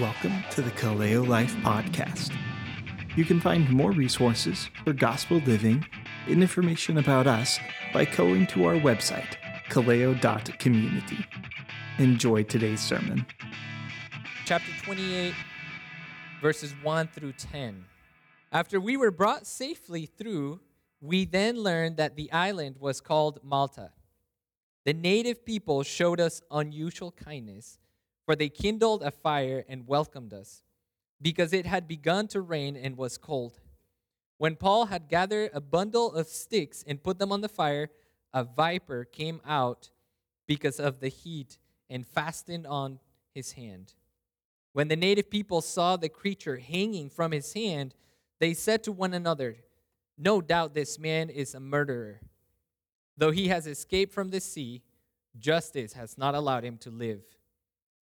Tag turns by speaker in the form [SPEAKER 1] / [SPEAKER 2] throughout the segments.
[SPEAKER 1] Welcome to the Kaleo Life Podcast. You can find more resources for gospel living and information about us by going to our website, kaleo.community. Enjoy today's sermon.
[SPEAKER 2] chapter 28, verses 1 through 10. After we were brought safely through, we then learned that the island was called Malta. The native people showed us unusual kindness, for they kindled a fire and welcomed us, because it had begun to rain and was cold. When Paul had gathered a bundle of sticks and put them on the fire, a viper came out because of the heat and fastened on his hand. When the native people saw the creature hanging from his hand, they said to one another, No doubt this man is a murderer. Though he has escaped from the sea, justice has not allowed him to live.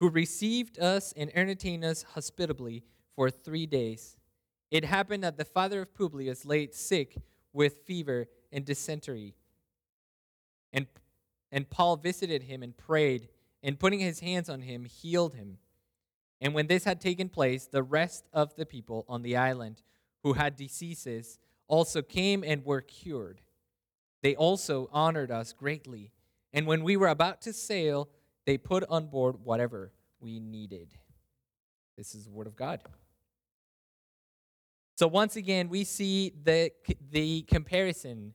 [SPEAKER 2] who received us and entertained us hospitably for three days. It happened that the father of Publius lay sick with fever and dysentery. And, and Paul visited him and prayed, and putting his hands on him, healed him. And when this had taken place, the rest of the people on the island who had diseases also came and were cured. They also honored us greatly. And when we were about to sail, they put on board whatever we needed. This is the word of God. So once again, we see the the comparison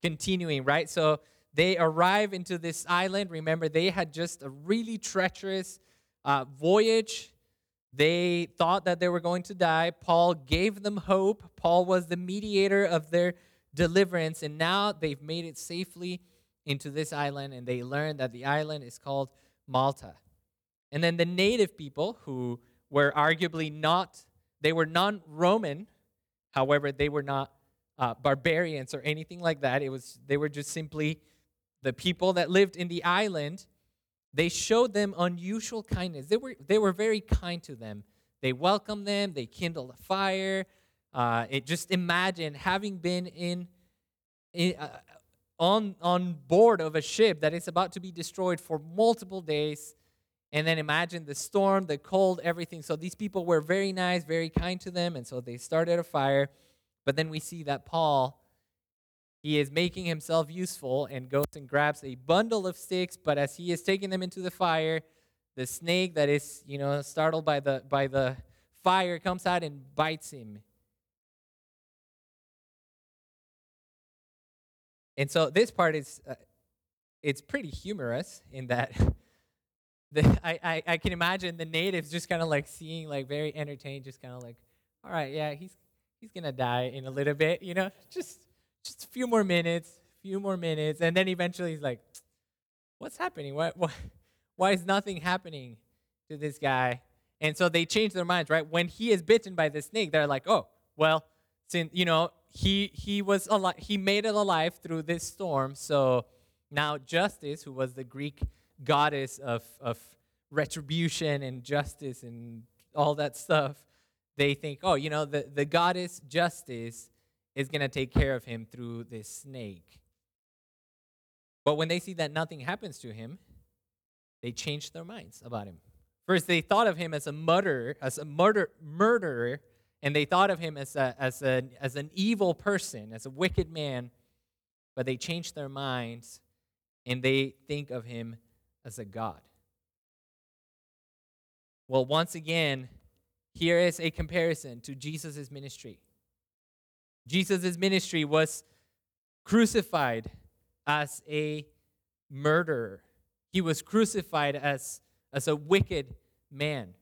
[SPEAKER 2] continuing, right? So they arrive into this island. Remember, they had just a really treacherous uh, voyage. They thought that they were going to die. Paul gave them hope. Paul was the mediator of their deliverance, and now they've made it safely into this island, and they learned that the island is called Malta. And then the native people, who were arguably not, they were non Roman, however, they were not uh, barbarians or anything like that. It was, they were just simply the people that lived in the island. They showed them unusual kindness. They were, they were very kind to them. They welcomed them, they kindled a fire. Uh, it just imagine having been in, in uh, on on board of a ship that is about to be destroyed for multiple days and then imagine the storm the cold everything. So these people were very nice very kind to them and so they started a fire. But then we see that paul he is making himself useful and goes and grabs a bundle of sticks but as he is taking them into the fire the snake that is you know startled by the by the fire comes out and bites him And so this part is uh, it's pretty humorous in that the, I, I, I can imagine the natives just kind of like seeing like very entertained, just kind of like, all right, yeah, he's he's gonna die in a little bit, you know, just just a few more minutes, few more minutes, and then eventually he's like, what's happening? What, what why is nothing happening to this guy? And so they change their minds, right? When he is bitten by the snake, they're like, oh, well, since you know he he was alive he made it alive through this storm. So now justice who was the greek goddess of of retribution and justice and all that stuff they think oh you know the, the goddess justice is to take care of him through this snake. But when they see that nothing happens to him they change their minds about him. First they thought of him as a murderer as a murder murderer and they thought of him as, a, as, a, as an evil person, as a wicked man, but they changed their minds and they think of him as a God. Well, once again, here is a comparison to Jesus' ministry. Jesus' ministry was crucified as a murderer, he was crucified as, as a wicked man.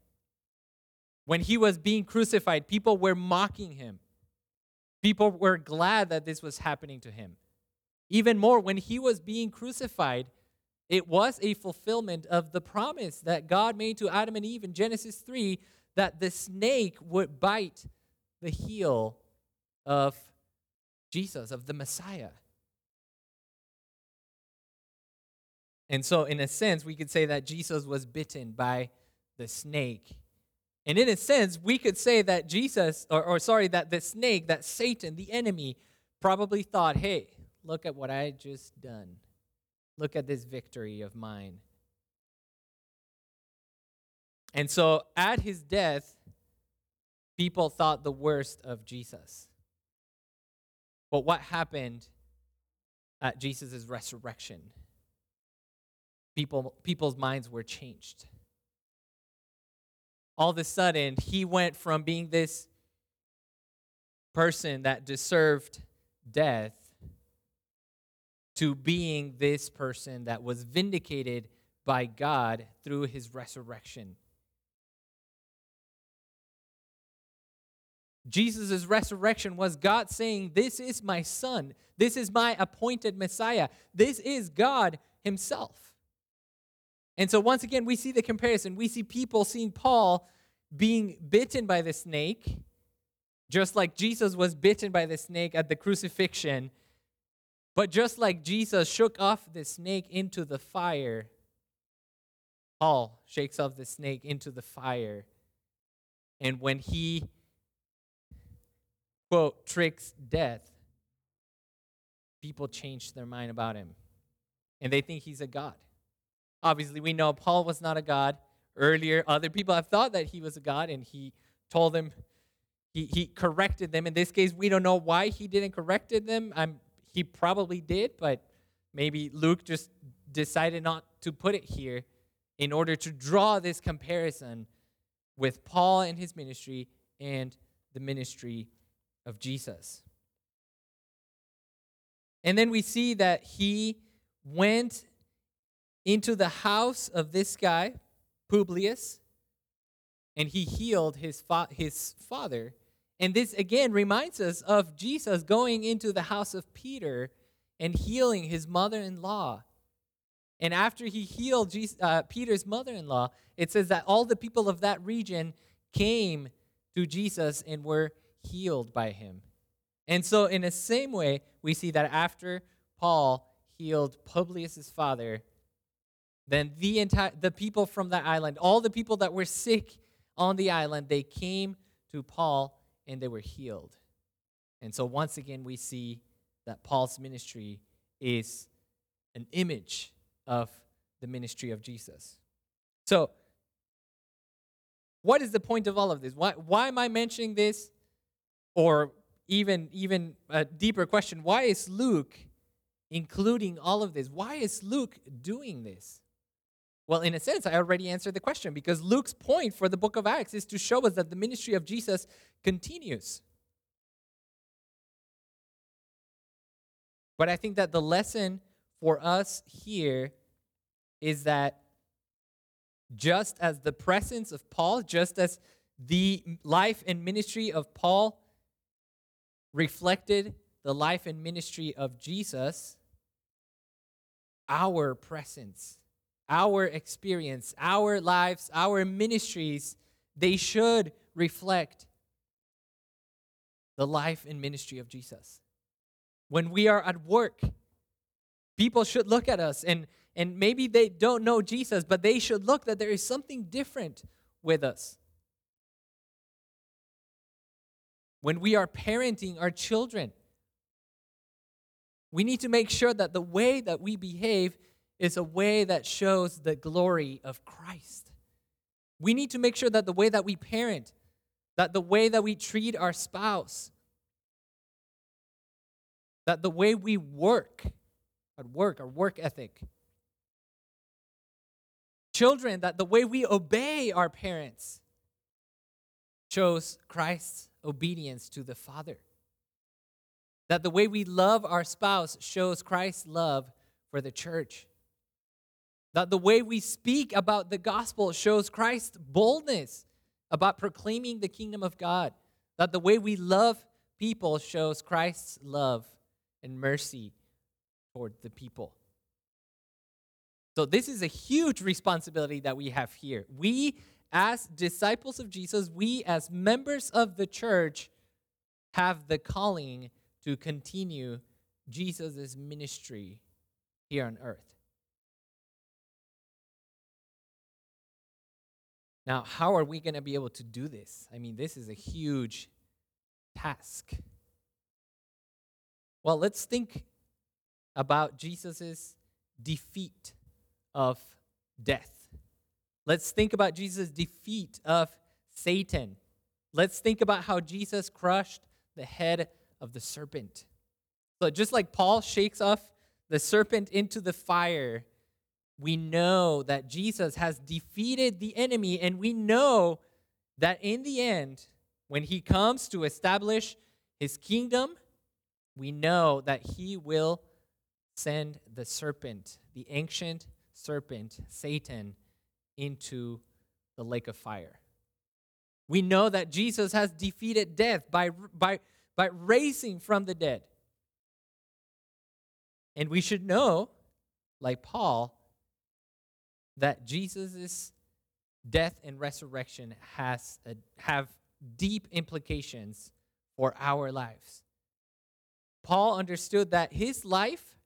[SPEAKER 2] When he was being crucified, people were mocking him. People were glad that this was happening to him. Even more, when he was being crucified, it was a fulfillment of the promise that God made to Adam and Eve in Genesis 3 that the snake would bite the heel of Jesus, of the Messiah. And so, in a sense, we could say that Jesus was bitten by the snake. And in a sense, we could say that Jesus, or, or sorry, that the snake, that Satan, the enemy, probably thought, hey, look at what I just done. Look at this victory of mine. And so at his death, people thought the worst of Jesus. But what happened at Jesus' resurrection? People, people's minds were changed. All of a sudden, he went from being this person that deserved death to being this person that was vindicated by God through his resurrection. Jesus' resurrection was God saying, This is my son. This is my appointed Messiah. This is God Himself. And so, once again, we see the comparison. We see people seeing Paul being bitten by the snake, just like Jesus was bitten by the snake at the crucifixion. But just like Jesus shook off the snake into the fire, Paul shakes off the snake into the fire. And when he quote, tricks death, people change their mind about him. And they think he's a God. Obviously, we know Paul was not a God. Earlier, other people have thought that he was a God, and he told them, he, he corrected them. In this case, we don't know why he didn't corrected them. I'm, he probably did, but maybe Luke just decided not to put it here in order to draw this comparison with Paul and his ministry and the ministry of Jesus. And then we see that he went into the house of this guy, Publius, and he healed his, fa- his father. And this again reminds us of Jesus going into the house of Peter and healing his mother in law. And after he healed Jesus, uh, Peter's mother in law, it says that all the people of that region came to Jesus and were healed by him. And so, in the same way, we see that after Paul healed Publius's father, then the entire the people from that island, all the people that were sick on the island, they came to Paul and they were healed. And so once again we see that Paul's ministry is an image of the ministry of Jesus. So what is the point of all of this? Why, why am I mentioning this? Or even even a deeper question, why is Luke including all of this? Why is Luke doing this? Well, in a sense, I already answered the question because Luke's point for the book of Acts is to show us that the ministry of Jesus continues. But I think that the lesson for us here is that just as the presence of Paul, just as the life and ministry of Paul reflected the life and ministry of Jesus, our presence, our experience, our lives, our ministries, they should reflect the life and ministry of Jesus. When we are at work, people should look at us and and maybe they don't know Jesus, but they should look that there is something different with us. when we are parenting our children. We need to make sure that the way that we behave is a way that shows the glory of Christ. We need to make sure that the way that we parent, that the way that we treat our spouse, that the way we work, at work, our work ethic, children, that the way we obey our parents shows Christ's obedience to the Father. That the way we love our spouse shows Christ's love for the church. That the way we speak about the gospel shows Christ's boldness about proclaiming the kingdom of God. That the way we love people shows Christ's love and mercy toward the people. So, this is a huge responsibility that we have here. We, as disciples of Jesus, we as members of the church have the calling to continue Jesus' ministry here on earth. Now, how are we going to be able to do this? I mean, this is a huge task. Well, let's think about Jesus' defeat of death. Let's think about Jesus' defeat of Satan. Let's think about how Jesus crushed the head of the serpent. So, just like Paul shakes off the serpent into the fire, we know that Jesus has defeated the enemy, and we know that in the end, when he comes to establish his kingdom, we know that he will send the serpent, the ancient serpent, Satan, into the lake of fire. We know that Jesus has defeated death by, by, by raising from the dead. And we should know, like Paul, that Jesus' death and resurrection has a, have deep implications for our lives. Paul understood that his life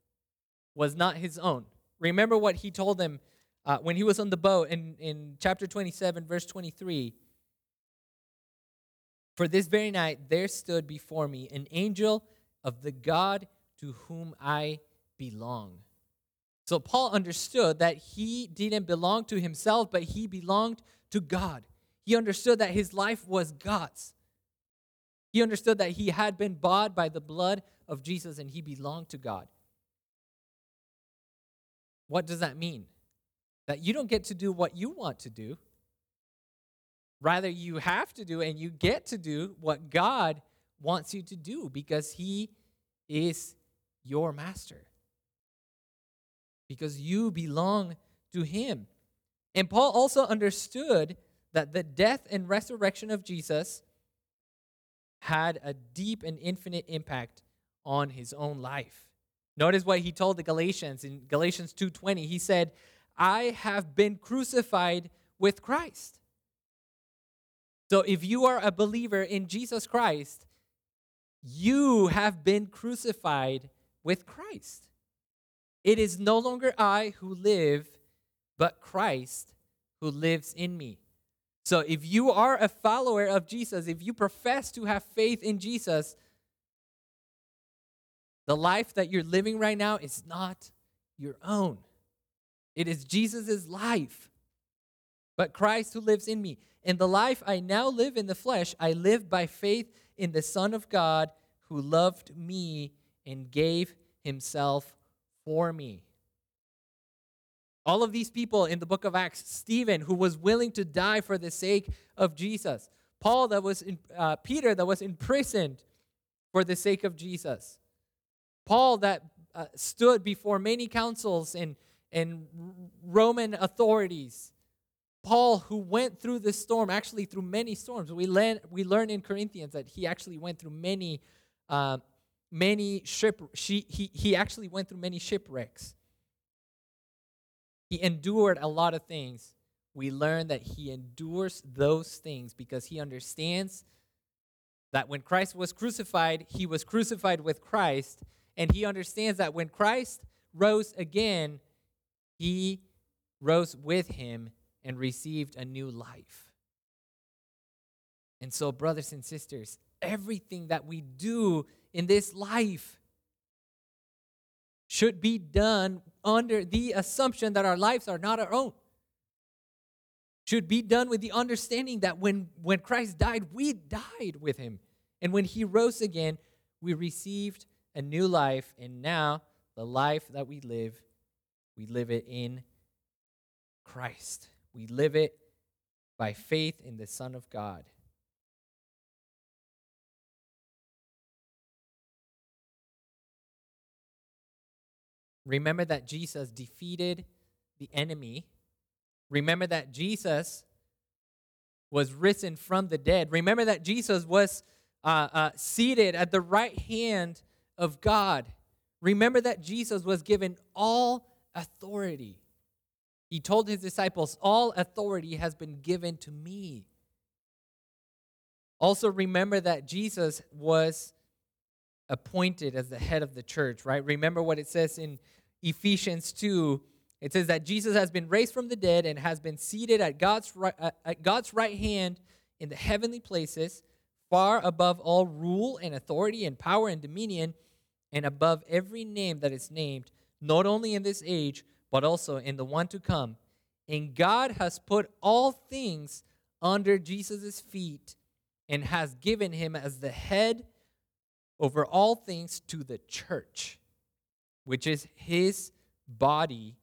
[SPEAKER 2] was not his own. Remember what he told them uh, when he was on the boat in, in chapter 27, verse 23. For this very night there stood before me an angel of the God to whom I belong. So Paul understood that he didn't belong to himself, but he belonged to God. He understood that his life was God's. He understood that he had been bought by the blood of Jesus and he belonged to God. What does that mean? That you don't get to do what you want to do. Rather, you have to do and you get to do what God wants you to do because he is your master because you belong to him. And Paul also understood that the death and resurrection of Jesus had a deep and infinite impact on his own life. Notice what he told the Galatians in Galatians 2:20. He said, "I have been crucified with Christ." So if you are a believer in Jesus Christ, you have been crucified with Christ. It is no longer I who live, but Christ who lives in me. So if you are a follower of Jesus, if you profess to have faith in Jesus, the life that you're living right now is not your own. It is Jesus' life, but Christ who lives in me. In the life I now live in the flesh, I live by faith in the Son of God who loved me and gave himself for me. All of these people in the book of Acts, Stephen, who was willing to die for the sake of Jesus, Paul, that was in, uh, Peter, that was imprisoned for the sake of Jesus, Paul, that uh, stood before many councils and, and Roman authorities, Paul, who went through the storm, actually through many storms. We learn, we learn in Corinthians that he actually went through many uh, many ship she, he, he actually went through many shipwrecks. He endured a lot of things. We learn that he endures those things because he understands that when christ was crucified he was crucified with christ and he understands that when christ rose again he rose with him and received a new life. And so brothers and sisters everything that we do in this life should be done under the assumption that our lives are not our own. Should be done with the understanding that when, when Christ died, we died with him. And when he rose again, we received a new life. And now, the life that we live, we live it in Christ. We live it by faith in the Son of God. Remember that Jesus defeated the enemy. Remember that Jesus was risen from the dead. Remember that Jesus was uh, uh, seated at the right hand of God. Remember that Jesus was given all authority. He told his disciples, All authority has been given to me. Also, remember that Jesus was appointed as the head of the church, right? Remember what it says in Ephesians 2. It says that Jesus has been raised from the dead and has been seated at God's right, uh, at God's right hand in the heavenly places, far above all rule and authority and power and dominion, and above every name that is named, not only in this age, but also in the one to come. And God has put all things under Jesus' feet and has given him as the head over all things to the church, which is his body,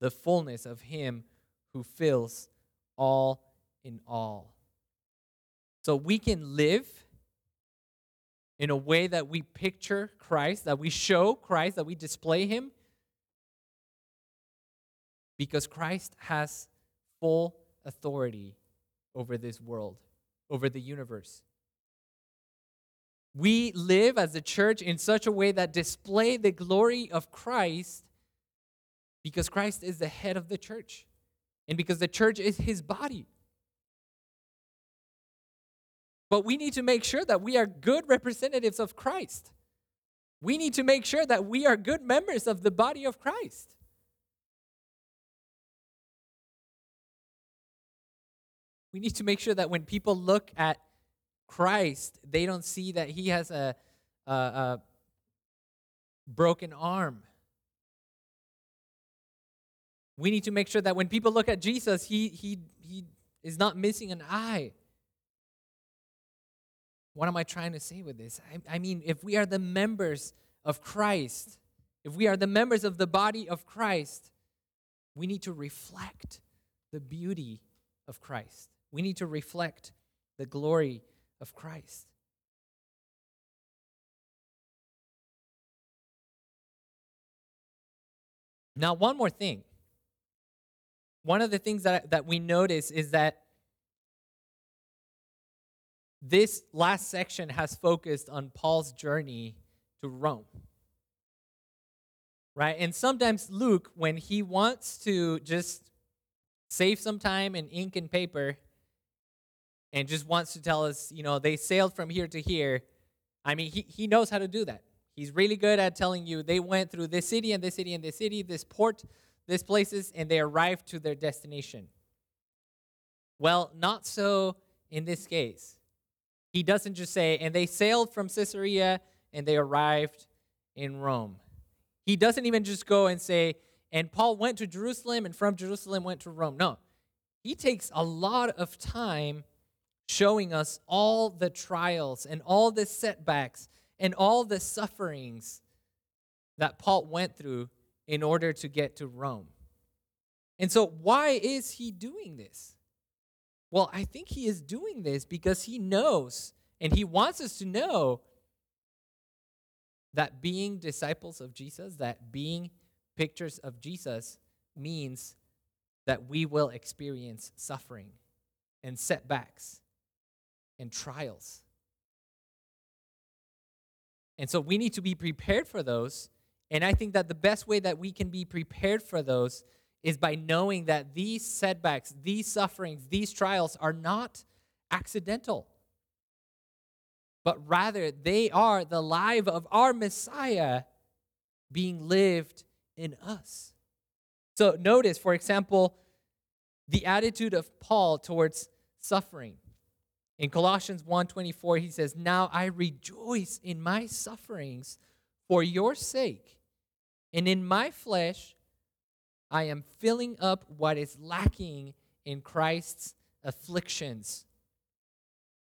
[SPEAKER 2] the fullness of him who fills all in all. So we can live in a way that we picture Christ, that we show Christ, that we display him, because Christ has full authority over this world, over the universe. We live as a church in such a way that display the glory of Christ because Christ is the head of the church and because the church is his body. But we need to make sure that we are good representatives of Christ. We need to make sure that we are good members of the body of Christ. We need to make sure that when people look at Christ, they don't see that he has a, a, a broken arm. We need to make sure that when people look at Jesus, he, he, he is not missing an eye. What am I trying to say with this? I, I mean, if we are the members of Christ, if we are the members of the body of Christ, we need to reflect the beauty of Christ. We need to reflect the glory of Christ. Now, one more thing. One of the things that, that we notice is that this last section has focused on Paul's journey to Rome. Right? And sometimes Luke, when he wants to just save some time and ink and paper, and just wants to tell us, you know, they sailed from here to here. I mean, he, he knows how to do that. He's really good at telling you they went through this city and this city and this city, this port, this places, and they arrived to their destination. Well, not so in this case. He doesn't just say, and they sailed from Caesarea and they arrived in Rome. He doesn't even just go and say, and Paul went to Jerusalem and from Jerusalem went to Rome. No, he takes a lot of time showing us all the trials and all the setbacks and all the sufferings that Paul went through in order to get to Rome. And so, why is he doing this? Well, I think he is doing this because he knows and he wants us to know that being disciples of Jesus, that being pictures of Jesus, means that we will experience suffering and setbacks and trials. And so we need to be prepared for those. And I think that the best way that we can be prepared for those is by knowing that these setbacks, these sufferings, these trials are not accidental, but rather they are the life of our Messiah being lived in us. So notice, for example, the attitude of Paul towards suffering. In Colossians 1:24 he says, "Now I rejoice in my sufferings for your sake, and in my flesh I am filling up what is lacking in Christ's afflictions."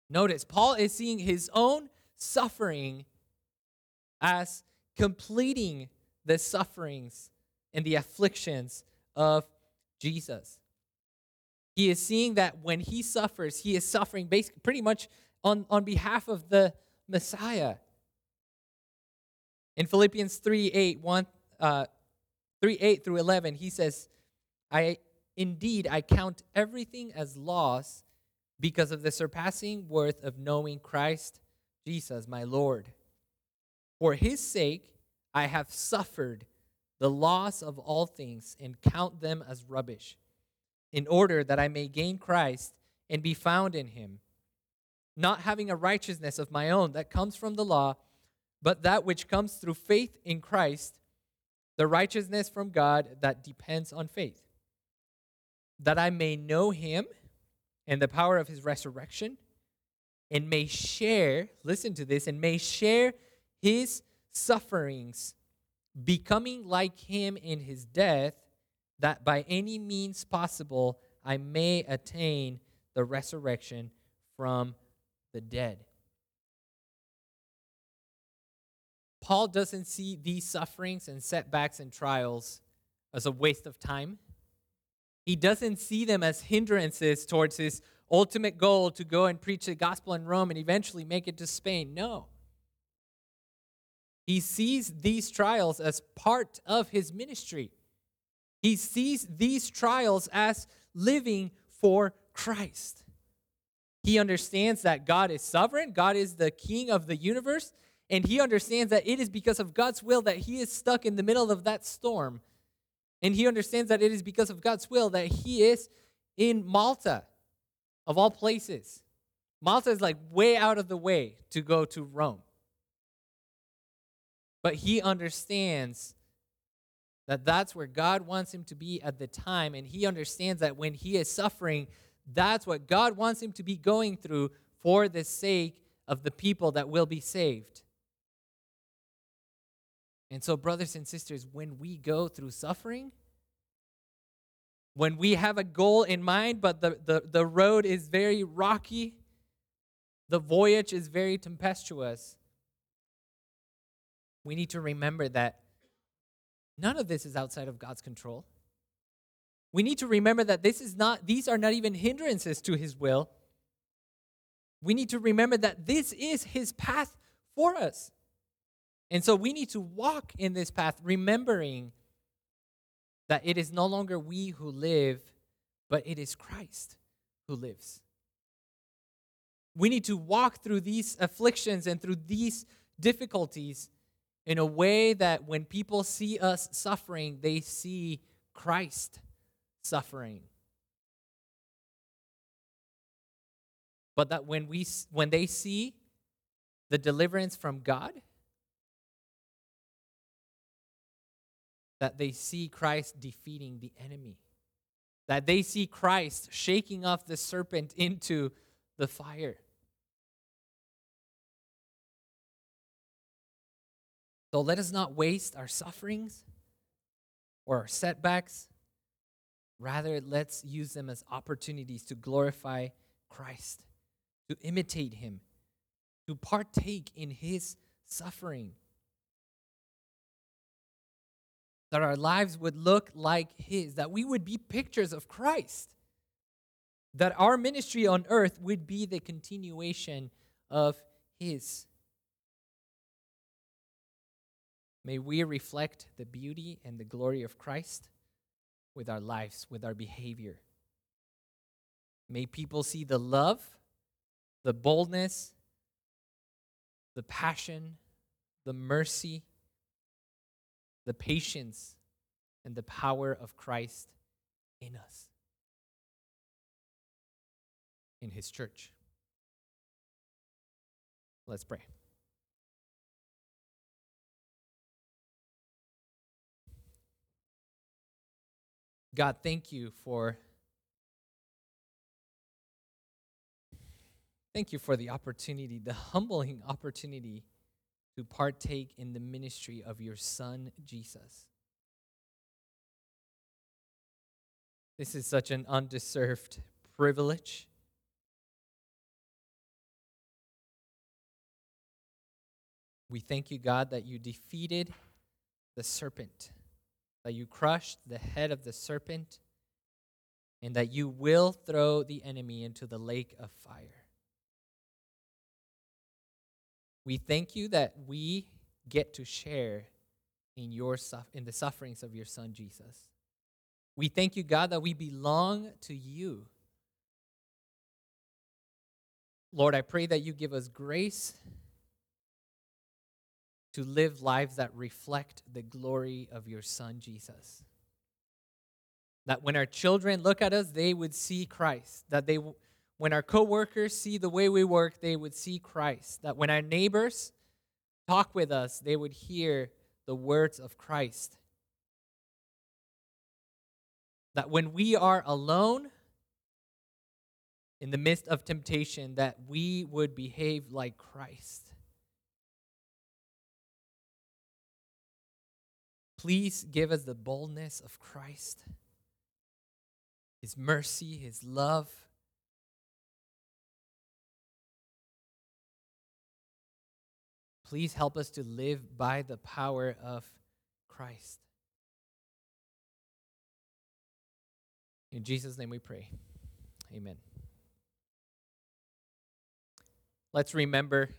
[SPEAKER 2] Notice Paul is seeing his own suffering as completing the sufferings and the afflictions of Jesus. He is seeing that when he suffers, he is suffering basically pretty much on, on behalf of the Messiah. In Philippians 3 8, 1, uh, 3 8 through 11, he says, I indeed I count everything as loss because of the surpassing worth of knowing Christ Jesus, my Lord. For his sake, I have suffered the loss of all things and count them as rubbish, in order that I may gain Christ and be found in him, not having a righteousness of my own that comes from the law, but that which comes through faith in Christ, the righteousness from God that depends on faith, that I may know him and the power of his resurrection, and may share, listen to this, and may share his sufferings, becoming like him in his death, that by any means possible I may attain the resurrection from the dead. Paul doesn't see these sufferings and setbacks and trials as a waste of time. He doesn't see them as hindrances towards his ultimate goal to go and preach the gospel in Rome and eventually make it to Spain. No. He sees these trials as part of his ministry. He sees these trials as living for Christ. He understands that God is sovereign, God is the king of the universe, and he understands that it is because of God's will that he is stuck in the middle of that storm. And he understands that it is because of God's will that he is in Malta, of all places. Malta is like way out of the way to go to Rome. But he understands that that's where God wants him to be at the time. And he understands that when he is suffering, that's what God wants him to be going through for the sake of the people that will be saved. And so, brothers and sisters, when we go through suffering, when we have a goal in mind, but the, the, the road is very rocky, the voyage is very tempestuous, we need to remember that none of this is outside of God's control. We need to remember that this is not these are not even hindrances to his will. We need to remember that this is his path for us. And so we need to walk in this path remembering that it is no longer we who live, but it is Christ who lives. We need to walk through these afflictions and through these difficulties in a way that when people see us suffering, they see Christ suffering. But that when we when they see the deliverance from God, that they see Christ defeating the enemy. That they see Christ shaking off the serpent into the fire. So let us not waste our sufferings or our setbacks. Rather, let's use them as opportunities to glorify Christ, to imitate Him, to partake in His suffering. That our lives would look like His, that we would be pictures of Christ, that our ministry on earth would be the continuation of His. May we reflect the beauty and the glory of Christ with our lives, with our behavior. May people see the love, the boldness, the passion, the mercy, the patience, and the power of Christ in us, in His church. Let's pray. God, thank you for thank you for the opportunity, the humbling opportunity to partake in the ministry of your son Jesus. This is such an undeserved privilege. We thank you, God, that you defeated the serpent that you crushed the head of the serpent, and that you will throw the enemy into the lake of fire. We thank you that we get to share in your in the sufferings of your son Jesus. We thank you God that we belong to you. Lord, I pray that you give us grace to live lives that reflect the glory of your Son, Jesus. That when our children look at us, they would see Christ. That they, when our coworkers see the way we work, they would see Christ. That when our neighbors talk with us, they would hear the words of Christ. That when we are alone in the midst of temptation, that we would behave like Christ. Please give us the boldness of Christ, His mercy, His love. Please help us to live by the power of Christ. In Jesus' name we pray. Amen. Let's remember